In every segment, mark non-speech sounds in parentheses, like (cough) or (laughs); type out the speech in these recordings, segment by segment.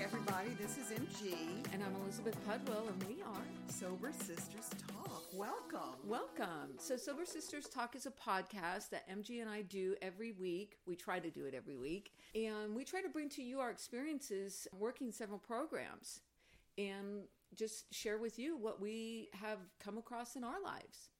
everybody. This is MG. And I'm Elizabeth Pudwell, and we are Sober Sisters Talk. Welcome. Welcome. So, Sober Sisters Talk is a podcast that MG and I do every week. We try to do it every week. And we try to bring to you our experiences working several programs and just share with you what we have come across in our lives.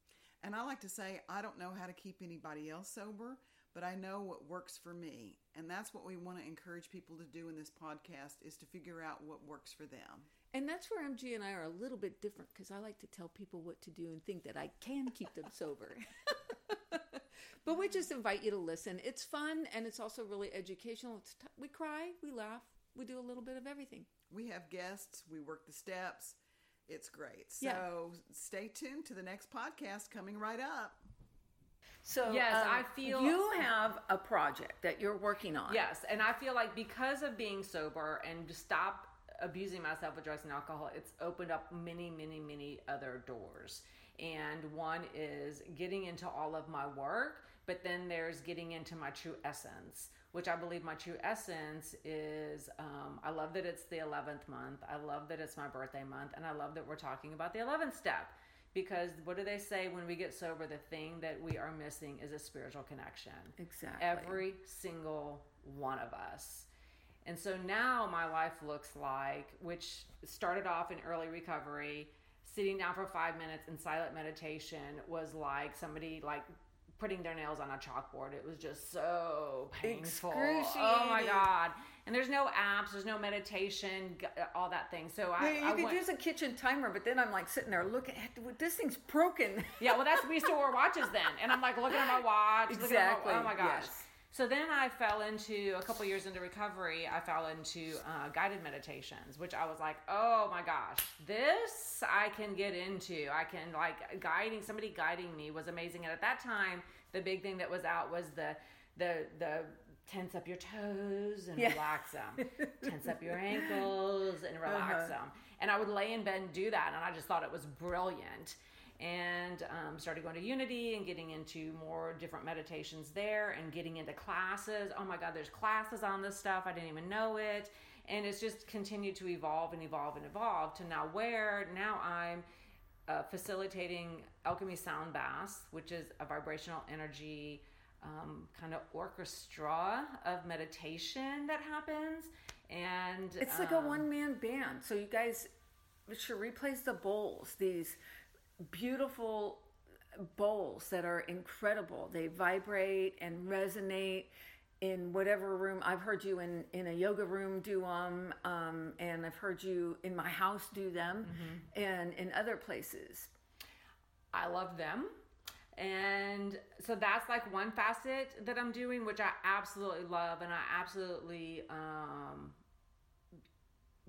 And I like to say, I don't know how to keep anybody else sober, but I know what works for me. And that's what we want to encourage people to do in this podcast is to figure out what works for them. And that's where MG and I are a little bit different because I like to tell people what to do and think that I can keep them sober. (laughs) but we just invite you to listen. It's fun and it's also really educational. T- we cry, we laugh, we do a little bit of everything. We have guests, we work the steps. It's great. So yeah. stay tuned to the next podcast coming right up. So yes, um, I feel you have a project that you're working on. Yes, and I feel like because of being sober and to stop abusing myself with drugs and alcohol, it's opened up many, many, many other doors. And one is getting into all of my work, but then there's getting into my true essence, which I believe my true essence is um, I love that it's the 11th month. I love that it's my birthday month. And I love that we're talking about the 11th step because what do they say when we get sober the thing that we are missing is a spiritual connection exactly every single one of us and so now my life looks like which started off in early recovery sitting down for five minutes in silent meditation was like somebody like putting their nails on a chalkboard. It was just so painful. Oh my god! And there's no apps, there's no meditation, all that thing. So I, yeah, you I could went, use a kitchen timer, but then I'm like sitting there looking at this thing's broken. yeah, well, that's we still wear watches then, and I'm like looking at my watch. (laughs) Exactly. My, oh my gosh. Yes. So then I fell into a couple years into recovery. I fell into uh, guided meditations, which I was like, oh my gosh, this I can get into. I can like guiding somebody guiding me was amazing. And at that time, the big thing that was out was the the the tense up your toes and yeah. relax them, (laughs) tense up your ankles and relax uh-huh. them. And I would lay in bed and do that, and I just thought it was brilliant and um, started going to Unity and getting into more different meditations there and getting into classes. Oh my God, there's classes on this stuff. I didn't even know it. And it's just continued to evolve and evolve and evolve to now where now I'm uh, facilitating Alchemy Sound baths, which is a vibrational energy um, kind of orchestra of meditation that happens. And it's like um, a one man band. So you guys, Cheree plays the bowls, these beautiful bowls that are incredible. They vibrate and resonate in whatever room. I've heard you in, in a yoga room do them, um, and I've heard you in my house do them, mm-hmm. and in other places. I love them. And so that's like one facet that I'm doing, which I absolutely love, and I absolutely um,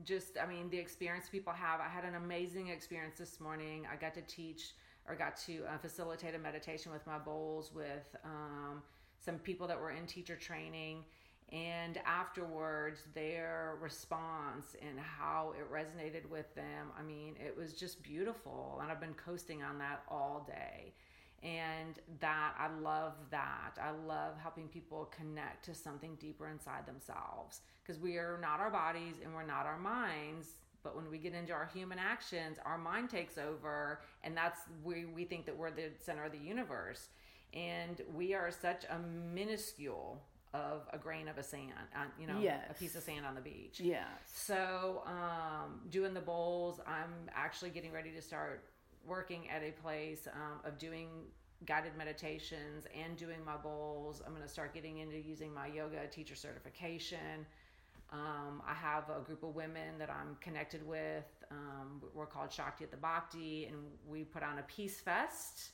just i mean the experience people have. I had an amazing experience this morning. I got to teach or got to uh, facilitate a meditation with my bowls with um, some people that were in teacher training. And afterwards their response and how it resonated with them i mean it was just beautiful. And i've been coasting on that all day and that I love that. I love helping people connect to something deeper inside themselves because we are not our bodies and we're not our minds. But when we get into our human actions, our mind takes over, and that's we we think that we're the center of the universe, and we are such a minuscule of a grain of a sand, uh, you know, yes. a piece of sand on the beach. Yeah. So, um, doing the bowls, I'm actually getting ready to start working at a place um, of doing guided meditations and doing my bowls. I'm going to start getting into using my yoga teacher certification. Um, I have a group of women that I'm connected with. Um, we're called Shakti at the Bhakti, and we put on a Peace Fest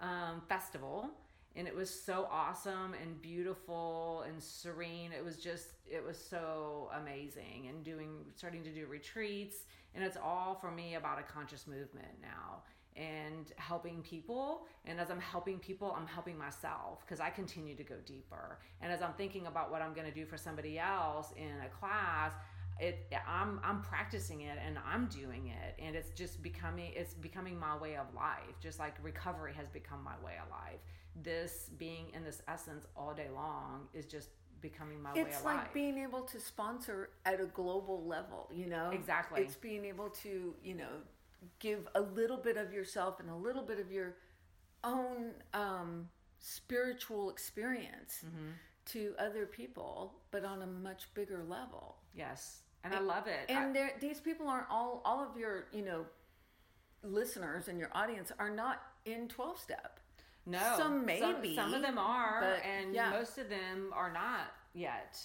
um, festival. And it was so awesome and beautiful and serene. It was just, it was so amazing. And doing, starting to do retreats and it's all for me about a conscious movement now and helping people and as i'm helping people i'm helping myself because i continue to go deeper and as i'm thinking about what i'm going to do for somebody else in a class it i'm i'm practicing it and i'm doing it and it's just becoming it's becoming my way of life just like recovery has become my way of life this being in this essence all day long is just becoming my way it's of like life. being able to sponsor at a global level you know Exactly. it's being able to you know give a little bit of yourself and a little bit of your own um, spiritual experience Mm-hmm. to other people but on a much bigger level yes, and I love it. And there, these people aren't all all of your you know listeners and your audience are not in 12 step No, Some maybe, Some, of them are, but and yeah. most of them are not yet.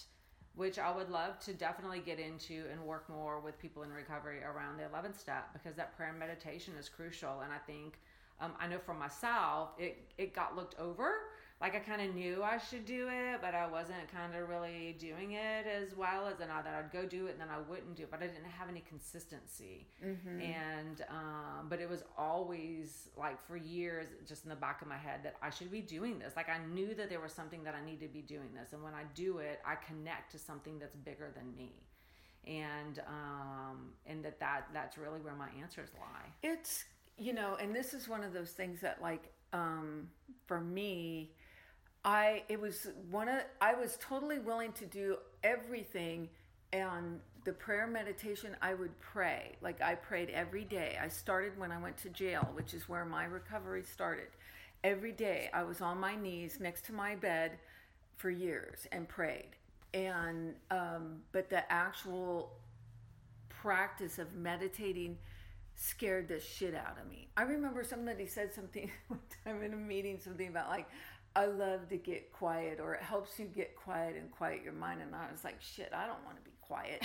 Which I would love to definitely get into and work more with people in recovery around the 11th step because that prayer and meditation is crucial. And I think um, I know for myself, it it got looked over. Like I kind of knew I should do it, but I wasn't kind of really doing it as well as and I that I'd go do it and then I wouldn't do it, but I didn't have any consistency. And um, but it was always like for years, just in the back of my head that I should be doing this. Like I knew that there was something that I need to be doing this, and when I do it, I connect to something that's bigger than me, and um, and that that that's really where my answers lie. it's you know and this is one of those things that like um for me i it was one of i was totally willing to do everything and the prayer meditation i would pray. Like i prayed every day. I started when i went to jail which is where my recovery started. Every day i was on my knees next to my bed for years and prayed. And um but the actual practice of meditating scared the shit out of me. I remember somebody said something (laughs) one time in a meeting, something about like, I love to get quiet or it helps you get quiet and quiet your mind. And I was like, shit, I don't want to be quiet.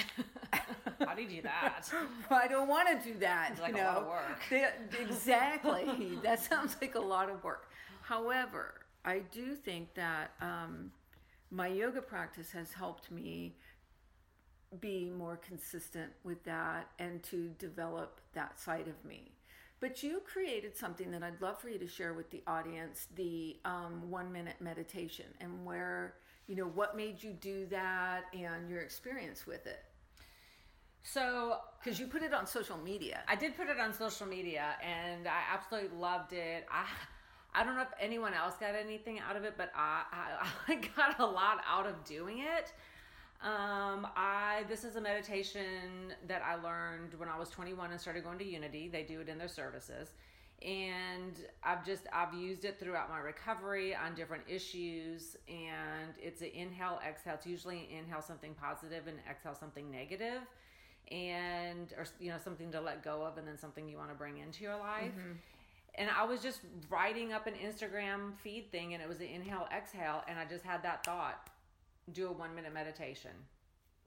(laughs) How do you do that? (laughs) I don't want to do that. It's like you a lot of work. The- exactly. (laughs) that sounds like a lot of work. However, I do think that um, my yoga practice has helped me be more consistent with that and to develop that side of me. But you created something that I'd love for you to share with the audience the um, one minute meditation and where, you know, what made you do that and your experience with it. So Because you put it on social media. I did put it on social media and I absolutely loved it. I I don't know if anyone else got anything out of it, but I I, (laughs) I got a lot out of doing it. Um, I this is a meditation that I learned when I was 21 and started going to Unity. They do it in their services. And I've just I've used it throughout my recovery on different issues and it's an inhale exhale. It's usually inhale something positive and exhale something negative and or you know something to let go of and then something you want to bring into your life and i was just writing up an instagram feed thing and it was an inhale exhale and i just had that thought do a one minute meditation.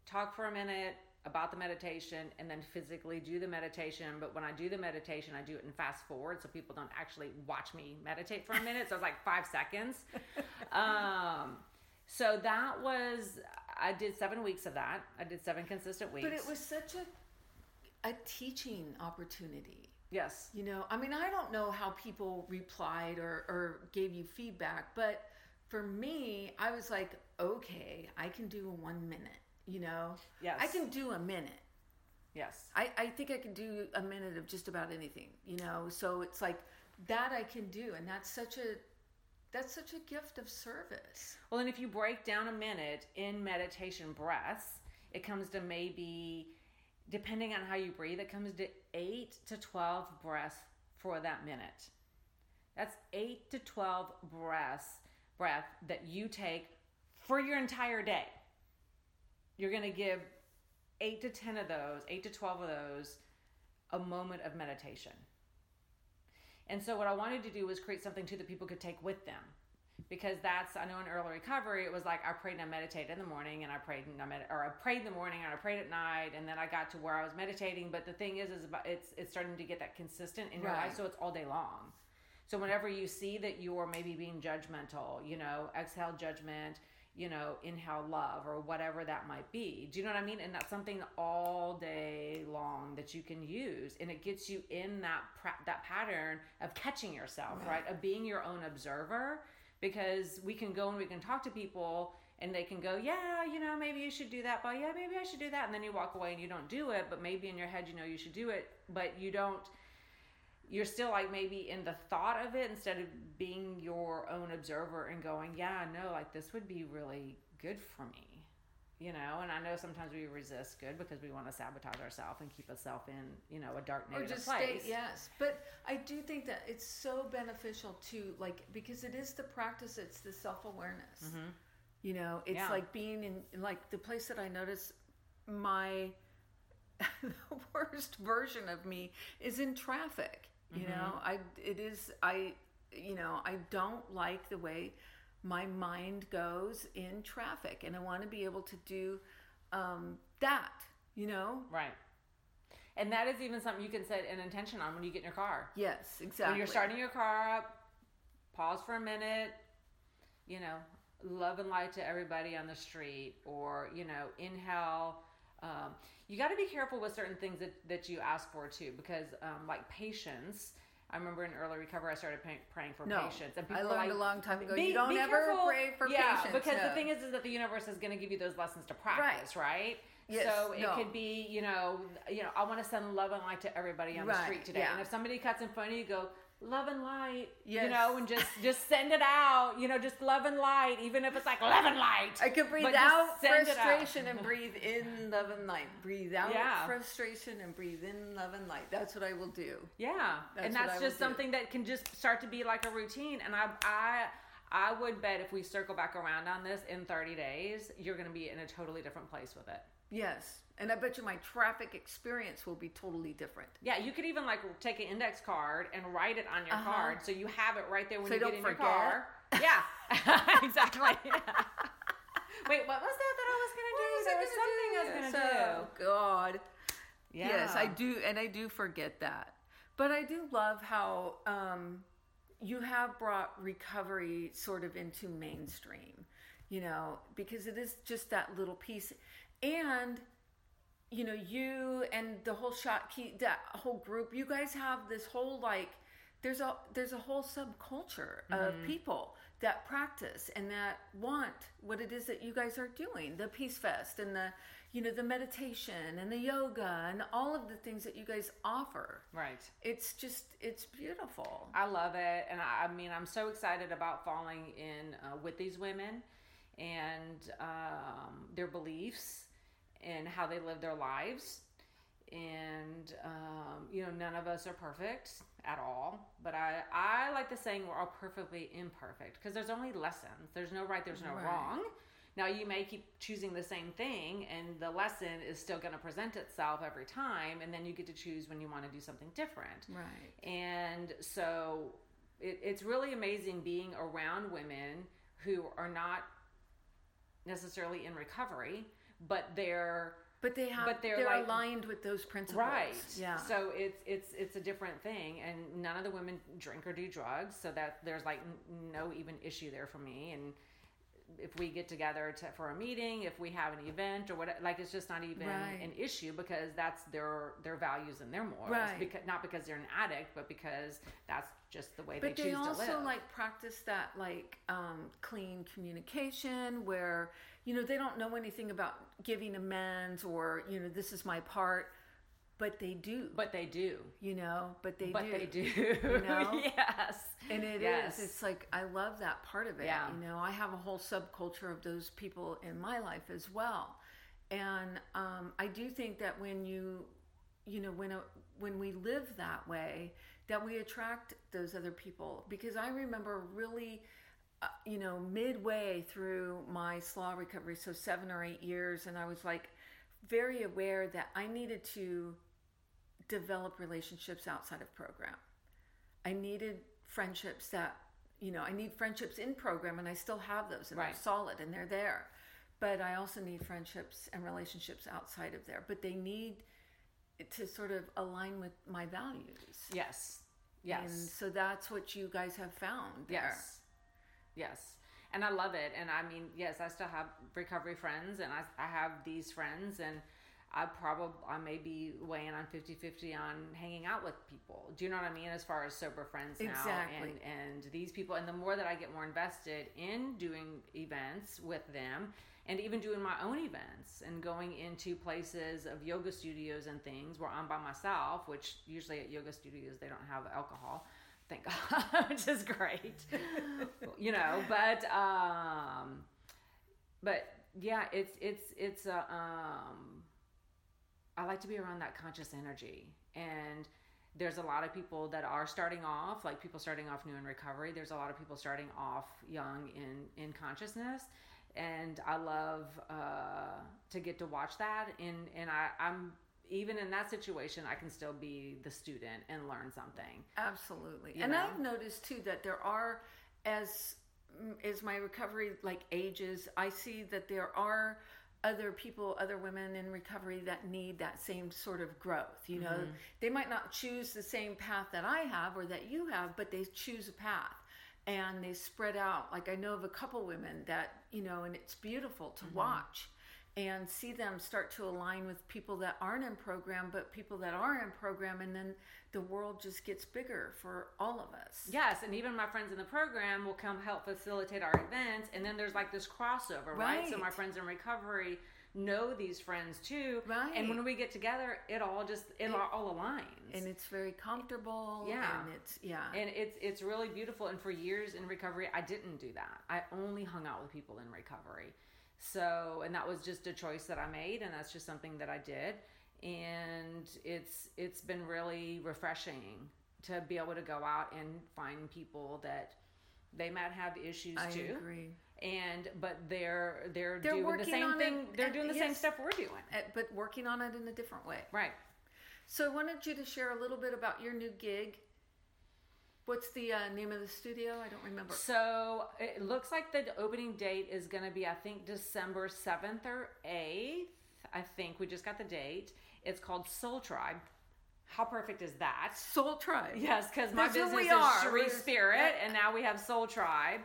Talk for a minute about the meditation and then physically do the meditation. But when i do the meditation i do it in fast forward so people don't actually watch me meditate for a minute. So it's like five seconds. (laughs) Um so that was i did seven weeks of that. I did seven consistent weeks But it was such a a teaching opportunity. yes. You know, I mean, I don't know how people replied or, or gave you feedback, but for me, I was like, okay, I can do a one minute, you know? Yes. I can do a minute. yes I, I think I can do a minute of just about anything, you know? So it's like that I can do. And that's such a, that's such a gift of service. Well, and if you break down a minute in meditation breaths, it comes to maybe, depending on how you breathe, it comes to eight to 12 breaths for that minute. That's eight to 12 breaths, breath that you take for your entire day. You're going to give eight to 10 of those, eight to 12 of those, a moment of meditation. And so, what I wanted to do was create something too that people could take with them because that's I know in early recovery it was like I prayed and I meditated in the morning and I prayed and I med- or I prayed in the morning and I prayed at night and then I got to where I was meditating. But the thing is, is about it's it's starting to get that consistent in your Right. life, so it's all day long. So whenever you see that you're maybe being judgmental, you know, exhale judgment, you know, inhale love or whatever that might be. Do you know what I mean? And that's something all day long that you can use, and it gets you in that pra- that pattern of catching yourself, right? Of being your own observer, because we can go and we can talk to people. And they can go, yeah, you know, maybe you should do that, but yeah, maybe I should do that. And then you walk away and you don't do it, but maybe in your head you know you should do it, but you don't you're still like maybe in the thought of it instead of being your own observer and going, yeah, no, like this would be really good for me you know? And i know sometimes we resist good because we want to sabotage ourselves and keep ourselves in you know a dark or just place. stay yes. But i do think that it's so beneficial to like because it is the practice it's the self-awareness. Mm-hmm. You know it's Yeah. like being in like the place that i notice my (laughs) the worst version of me is in traffic you know i it is i you know i don't like the way my mind goes in traffic and i want to be able to do um, that you know? Right. And that is even something you can set an intention on when you get in your car. Yes exactly when you're starting your car up pause for a minute you know love and light to everybody on the street or you know inhale um, you got to be careful with certain things that, that you ask for too because um, like patience i remember in early recovery i started pay- praying for No, patience I learned like, a long time ago, be- you don't ever careful. pray for yeah, patience, because the thing is is that the universe is going to give you those lessons to practice right, Yes, so it no. could be you know you know i want to send love and light to everybody on the street today yeah. and if somebody cuts in front of you go love and light you know and just just send it out you know just love and light even if it's like love and light I could breathe out it out. frustration and (laughs) breathe in love and light. Breathe out Yeah. frustration and breathe in love and light. That's what I will do. yeah That's and that's just do. something that can just start to be like a routine and i i i would bet if we circle back around on this in 30 days you're going to be in a totally different place with it Yes. And I bet you my traffic experience will be totally different. yeah, you could even like take an index card and write it on your Uh-huh. card so you have it right there when So you get in don't your car. (laughs) Yeah, (laughs) exactly. (laughs) Wait, what was that that I was gonna do? There was something I was gonna do. Oh God. Yeah. Yes, I do, and I do forget that. But I do love how um, you have brought recovery sort of into mainstream, you know, because it is just that little piece. And, you know, you and the whole Shakti, that whole group, you guys have this whole like, there's a there's a whole subculture of people that practice and that want what it is that you guys are doing the peace fest and the you know the meditation and the yoga and all of the things that you guys offer. Right. it's just it's beautiful. I love it, and I, I mean, I'm so excited about falling in uh, with these women and um, their beliefs and how they live their lives. And um, you know, none of us are perfect at all, but I I like the saying we're all perfectly imperfect because there's only lessons. There's no right. There's no Right. wrong. Now you may keep choosing the same thing, and the lesson is still going to present itself every time, and then you get to choose when you want to do something different. right And so it, it's really amazing being around women who are not necessarily in recovery, but they're but they have But they're they're, like- aligned with those principles right. yeah So it's it's it's a different thing, and none of the women drink or do drugs, so that there's like n- no even issue there for me. And if we get together to, for a meeting, if we have an event or what, like it's just not even Right. an issue because that's their their values and their morals. Right. Because not because they're an addict, but because that's just the way but they they choose to also live. like practice that like um, clean communication where you know they don't know anything about giving amends or you know this is my part but they do but they do. you know but they but do they do. You know? (laughs) yes. and it is. Yes. it's like i love that part of it Yeah. you know i have a whole subculture of those people in my life as well and um, i do think that when you you know when a, when we live that way that we attract those other people because i remember really Uh, you know midway through my slaw recovery so seven or eight years and i was like very aware that i needed to develop relationships outside of program i needed friendships that you know i need friendships in program and i still have those and Right. they're solid and they're there but i also need friendships and relationships outside of there but they need to sort of align with my values Yes. Yes. and so that's what you guys have found there. Yes. Yes. And I love it. And I mean, yes, I still have recovery friends and I, I have these friends and I probably, I may be weighing on 50 50 on hanging out with people. Do you know what I mean? As far as sober friends now. Exactly. And, and these people, and the more that I get more invested in doing events with them and even doing my own events and going into places of yoga studios and things where I'm by myself, which usually at yoga studios they don't have alcohol thank God, (laughs) which is great. (laughs) you know, but um, but yeah, it's it's it's a um I like to be around that conscious energy. And there's a lot of people that are starting off like people starting off new in recovery. There's a lot of people starting off young in in consciousness. And i love uh, to get to watch that. And and I, i'm even in that situation i can still be the student and learn something Absolutely. And know? I've noticed too that there are as mm, is my recovery like ages, I see that there are other people, other women in recovery that need that same sort of growth. You know, mm-hmm. they might not choose the same path that I have or that you have, but they choose a path and they spread out. Like I know of a couple women that, you know, and it's beautiful to mm-hmm. watch and see them start to align with people that aren't in program, but people that are in program, and then the world just gets bigger for all of us. Yes, and even my friends in the program will come help facilitate our events, and then there's like this crossover, right? So my friends in recovery know these friends too, Right. And when we get together, it all just it, all aligns, And it's very comfortable. Yeah. And it's, yeah. and it's it's really beautiful. And for years in recovery, I didn't do that. I only hung out with people in recovery. So, and that was just a choice that I made, and that's just something that I did. And it's it's been really refreshing to be able to go out and find people that they might have issues I too, agree. and but they're they're, They're doing the same thing. it, They're doing the same yes. stuff we're doing, Uh, But working on it in a different way. right? So I wanted you to share a little bit about your new gig. What's the uh, name of the studio? I don't remember. So it looks like the opening date is going to be, I think, December 7th or 8th. I think we just got the date. It's called Soul Tribe. How perfect is that? Soul Tribe. Yes, because my That's business we is We're- Spirit, yeah. and now we have Soul Tribe.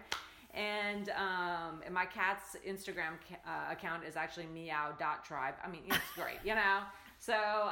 And um, and my cat's Instagram uh, account is actually meow.tribe. I mean, it's great, you know? So, (laughs)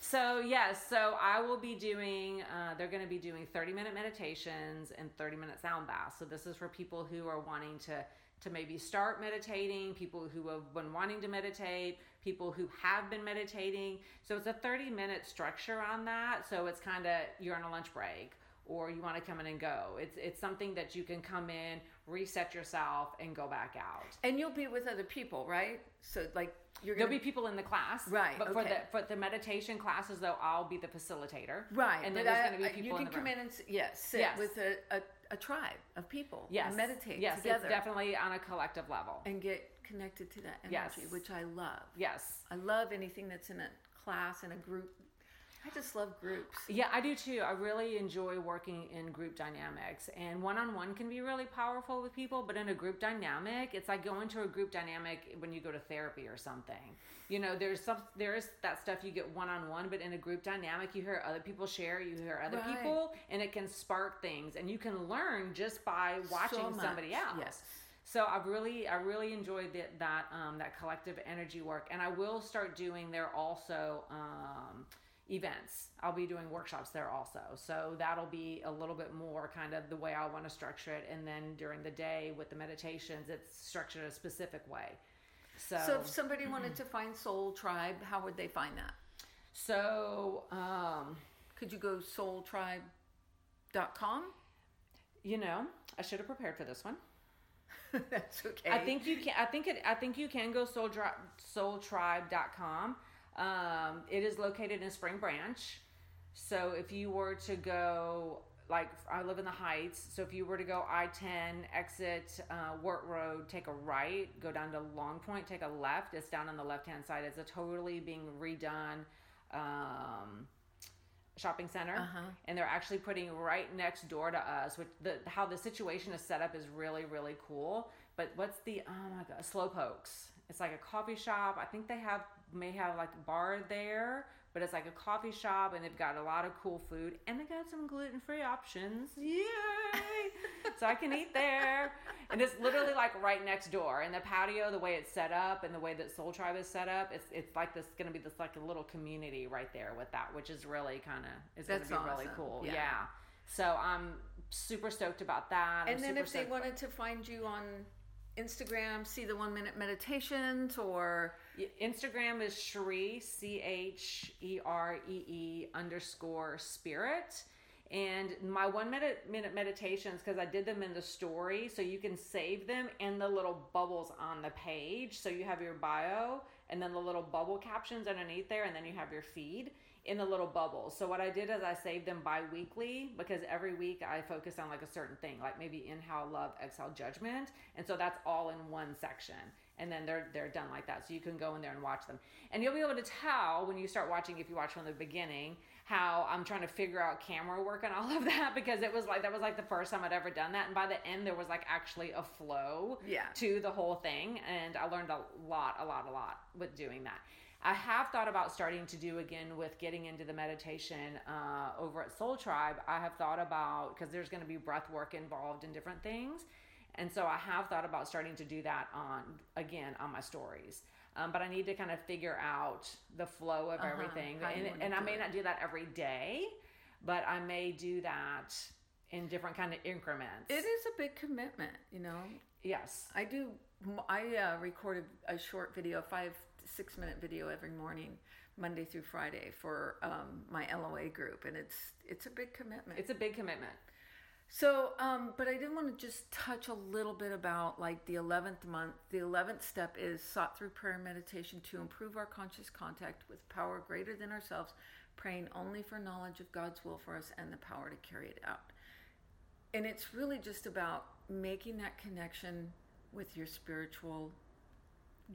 so yes, so I will be doing, uh, they're going to be doing 30 minute meditations and 30 minute sound baths. So this is for people who are wanting to, to maybe start meditating, people who have been wanting to meditate, people who have been meditating. So it's a 30 minute structure on that. So it's kind of, you're on a lunch break or you want to come in and go. It's, it's something that you can come in, reset yourself and go back out. And you'll be with other people, right? So like you're There'll be people in the class, Right, But for okay. the for the meditation classes, though, I'll be the facilitator, right, And then but there's going to be people you can come room. in and yes, sit Yes. with a, a, a tribe of people yes, and meditate Yes, together it's definitely on a collective level. and get connected to that energy, Yes. which I love. yes, I love anything that's in a class in a group. I just love groups. yeah, I do too. I really enjoy working in group dynamics, and one on one can be really powerful with people. But in a group dynamic, it's like going to a group dynamic when you go to therapy or something. You know, there's some there is that stuff you get one on one, but in a group dynamic, you hear other people share, you hear other Right. people, and it can spark things, and you can learn just by watching So somebody else. Yes. So I've really, I really enjoyed that that um, that collective energy work, and I will start doing there also um, events. I'll be doing workshops there also, so that'll be a little bit more kind of the way I want to structure it. And then during the day with the meditations, it's structured a specific way. So, So if somebody wanted to find Soul Tribe, how would they find that? so um, Could you go soultribe.com? you know, I should have prepared for this one. (laughs) That's okay. I think you can. I think it. I think you can go soul soultribe.com. Um, it is located in Spring Branch. So if you were to go, like I live in the Heights, so if you were to go I ten exit uh, Wirt Road, take a right, go down to Long Point, take a left. It's down on the left hand side. It's a totally being redone. Um, shopping center Uh-huh. and they're actually putting right next door to us which the how the situation is set up is really really cool but what's the oh my god Slowpokes it's like a coffee shop i think they have may have like a bar there but it's like a coffee shop and they've got a lot of cool food and they got some gluten-free options. Yay! So i can eat there. And it's literally like right next door. And the patio the way it's set up and the way that soul tribe is set up it's it's like this gonna be this like a little community right there with that which is really kind of it's That's gonna be really cool. Yeah. yeah. so i'm super stoked about that. I'm and then super if they stoked- wanted to find you on Instagram, see the one minute meditations or Instagram is Cheree C H E R E E underscore spirit, And my one minute, minute meditations, because I did them in the story, so you can save them in the little bubbles on the page. So you have your bio and then the little bubble captions underneath there, and then you have your feed in the little bubbles. So what I did is I saved them bi-weekly because every week I focus on like a certain thing, like maybe inhale love, exhale judgment. And so that's all in one section. And then they're they're done like that. So you can go in there and watch them. And you'll be able to tell when you start watching if you watch from the beginning how I'm trying to figure out camera work and all of that because it was like that was like the first time I'd ever done that. And by the end there was like actually a flow Yeah. to the whole thing. And I learned a lot, a lot, a lot with doing that. I have thought about starting to do again with getting into the meditation uh, over at Soul Tribe. I have thought about because there's going to be breath work involved in different things, and so I have thought about starting to do that on again on my stories. Um, but I need to kind of figure out the flow of Uh-huh, everything, how and, and I may it. not do that every day, but I may do that in different kind of increments. It is a big commitment, you know. yes, I do. I uh, recorded a short video, five six minute video every morning, Monday through Friday for um, my LOA group, and it's it's a big commitment. it's a big commitment. So, um, but I did want to just touch a little bit about like the 11th month. The 11th step is sought through prayer and meditation to improve our conscious contact with power greater than ourselves, praying only for knowledge of God's will for us and the power to carry it out. And it's really just about making that connection with your spiritual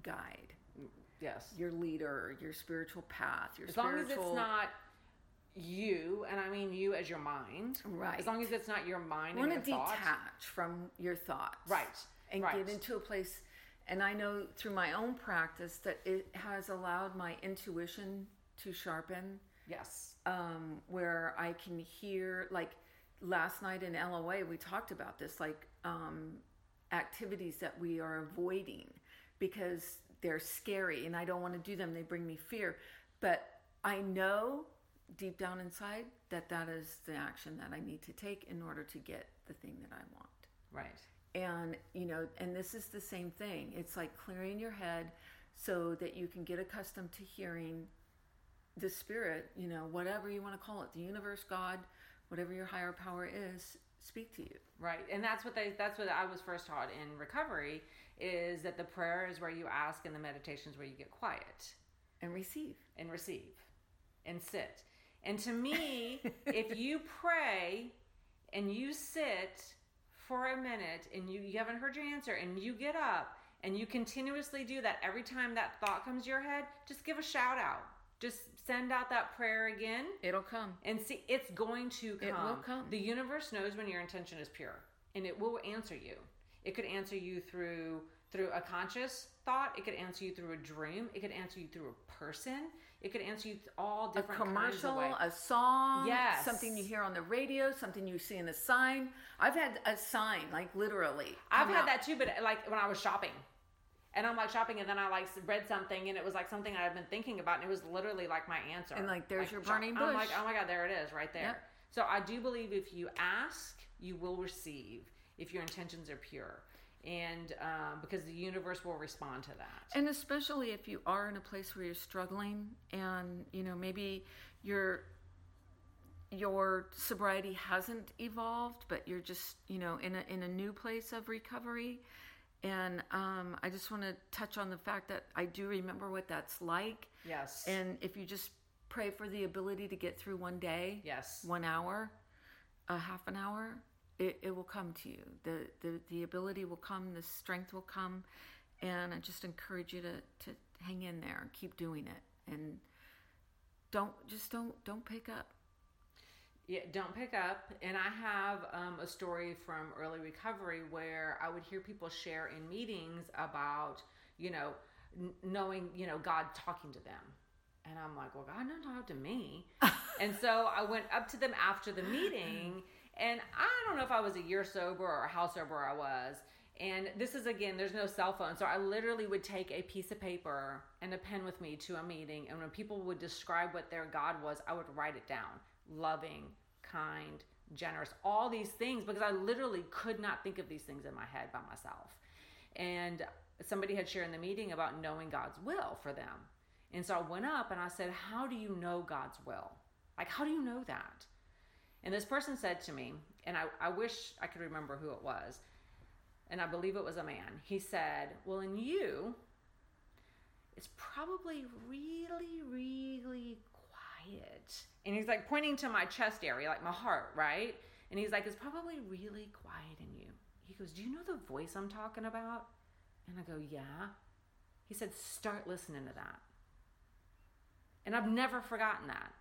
guide, Yes. your leader, your spiritual path, your as long spiritual as it's not you, and I mean you as your mind, Right. As long as it's not your mind want and to your thoughts, detach from your thoughts Right, and right. get into a place and i know through my own practice that it has allowed my intuition to sharpen yes, um, where i can hear like last night in loa we talked about this like um, activities that we are avoiding because they're scary and i don't want to do them they bring me fear. But i know deep down inside that that is the action that i need to take in order to get the thing that i want. Right, and you know and this is the same thing. It's like clearing your head so that you can get accustomed to hearing the spirit you know whatever you want to call it the universe god whatever your higher power is speak to you right. And that's what they. That's what I was first taught in recovery is that the prayer is where you ask, and the meditation is where you get quiet and receive and receive and sit. And to me, (laughs) if you pray and you sit for a minute and you, you haven't heard your answer and you get up and you continuously do that every time that thought comes to your head, just give a shout out. Just send out that prayer again it'll come and see it's going to come. It will come. The universe knows when your intention is pure and it will answer you. It could answer you through through a conscious thought, it could answer you through a dream, it could answer you through a person, it could answer you all a different kinds of commercial a song Yes. something you hear on the radio something you see in a sign i've had a sign like literally I've had out. that too, but like when I was shopping. And I'm like shopping, and then I like read something, and it was like something I had been thinking about, and it was literally like my answer. And, like, there's your shop- burning I'm like, oh my god, there it is, right there. Yep. So I do believe if you ask, you will receive if your intentions are pure, and um, because the universe will respond to that. And especially if you are in a place where you're struggling and, you know, maybe your your sobriety hasn't evolved, but you're just, you know, in a in a new place of recovery. And um, I just want to touch on the fact that I do remember what that's like. Yes. And if you just pray for the ability to get through one day, yes. one hour, a half an hour, it, it will come to you. The, the the ability will come, the strength will come, and I just encourage you to, to hang in there and keep doing it. And don't just don't don't pick up. Yeah, don't pick up. And I have um, a story from early recovery where I would hear people share in meetings about, you know, n- knowing, you know, God talking to them. And I'm like, well, God didn't talk to me. (laughs) and so I went up to them after the meeting, and I don't know if I was a year sober or how sober I was. And this is again, there's no cell phone. So I literally would take a piece of paper and a pen with me to a meeting. And when people would describe what their God was, I would write it down loving, kind, generous, all these things, because I literally could not think of these things in my head by myself. And somebody had shared in the meeting about knowing God's will for them. And so I went up and I said, How do you know God's will? Like, how do you know that? And this person said to me, and I, I wish I could remember who it was, and I believe it was a man. He said, Well, in you, it's probably really, really quiet. And he's like pointing to my chest area, like my heart, right? And he's like, It's probably really quiet in you. He goes, Do you know the voice I'm talking about? And I go, Yeah. He said, Start listening to that. And I've never forgotten that.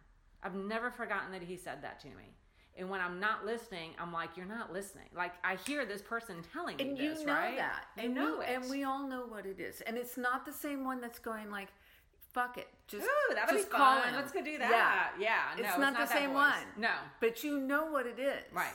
I've never forgotten that he said that to me. And when I'm not listening, I'm like, "You're not listening." Like I hear this person telling me and this, you know right? that You and know we, it, and we all know what it is and it's not the same one that's going like fuck it just Ooh, that'll just be fun. Let's go do that. Yeah, no, it's, not the that same voice. one No, but you know what it is right.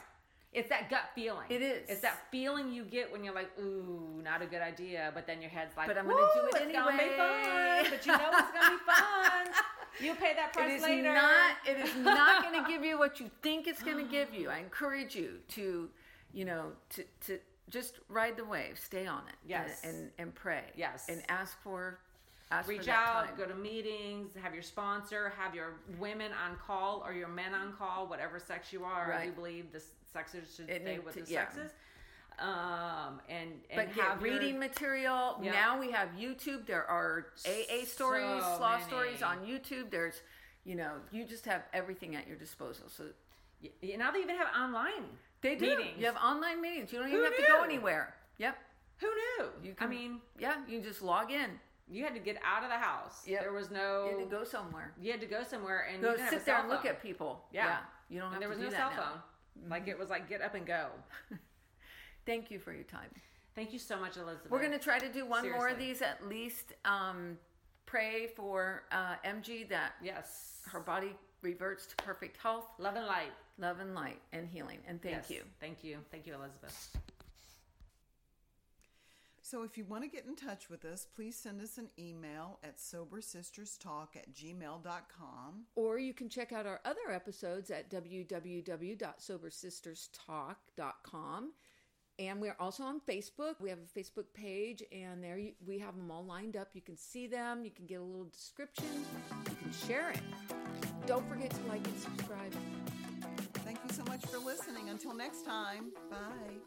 It's that gut feeling. It is. It's that feeling you get when you're like, "Ooh, not a good idea," but then your head's like, But I'm gonna do it it's gonna be anyway." fun." But you know it's gonna be (laughs) fun. You'll pay that price is later. not it is not (laughs) going to give you what you think it's going to give you i encourage you to you know to to just ride the wave stay on it Yes. and and, and pray Yes. and ask for ask reach out, time. go to meetings, have your sponsor, have your women on call or your men on call, whatever sex you are. I do Right. believe the sexes should It stay with to- the yeah. sexes. Um, and, and but get have your- reading material. Yeah. Now we have YouTube. There are AA stories, So many. stories on YouTube. There's, you know, you just have everything at your disposal. So Y- now they even have online. they do. Meetings. You have online meetings. You don't even Who have to go anywhere. Yep. Who knew? You can, I mean, Yeah, you just log in. You had to get out of the house. Yep. There was no. You had to go somewhere. You had to go somewhere and Go you didn't have sit there and look at people. Yeah. You don't have And there was no cell now. Phone. Like it was like get up and go. (laughs) Thank you for your time. Thank you so much, Elizabeth. We're going to try to do one more of these at least. Um, pray for uh, MG that yes her body reverts to perfect health, love and light. love and light, and healing. And thank Yes. you. Thank you. Thank you, Elizabeth. So if you want to get in touch with us, please send us an email at sobersisterstalk at gmail.com. Or you can check out our other episodes at www.sobersisterstalk.com. And we're also on Facebook. We have a Facebook page, and there you, we have them all lined up. You can see them, you can get a little description, you can share it. Don't forget to like and subscribe. Thank you so much for listening. Until next time, bye.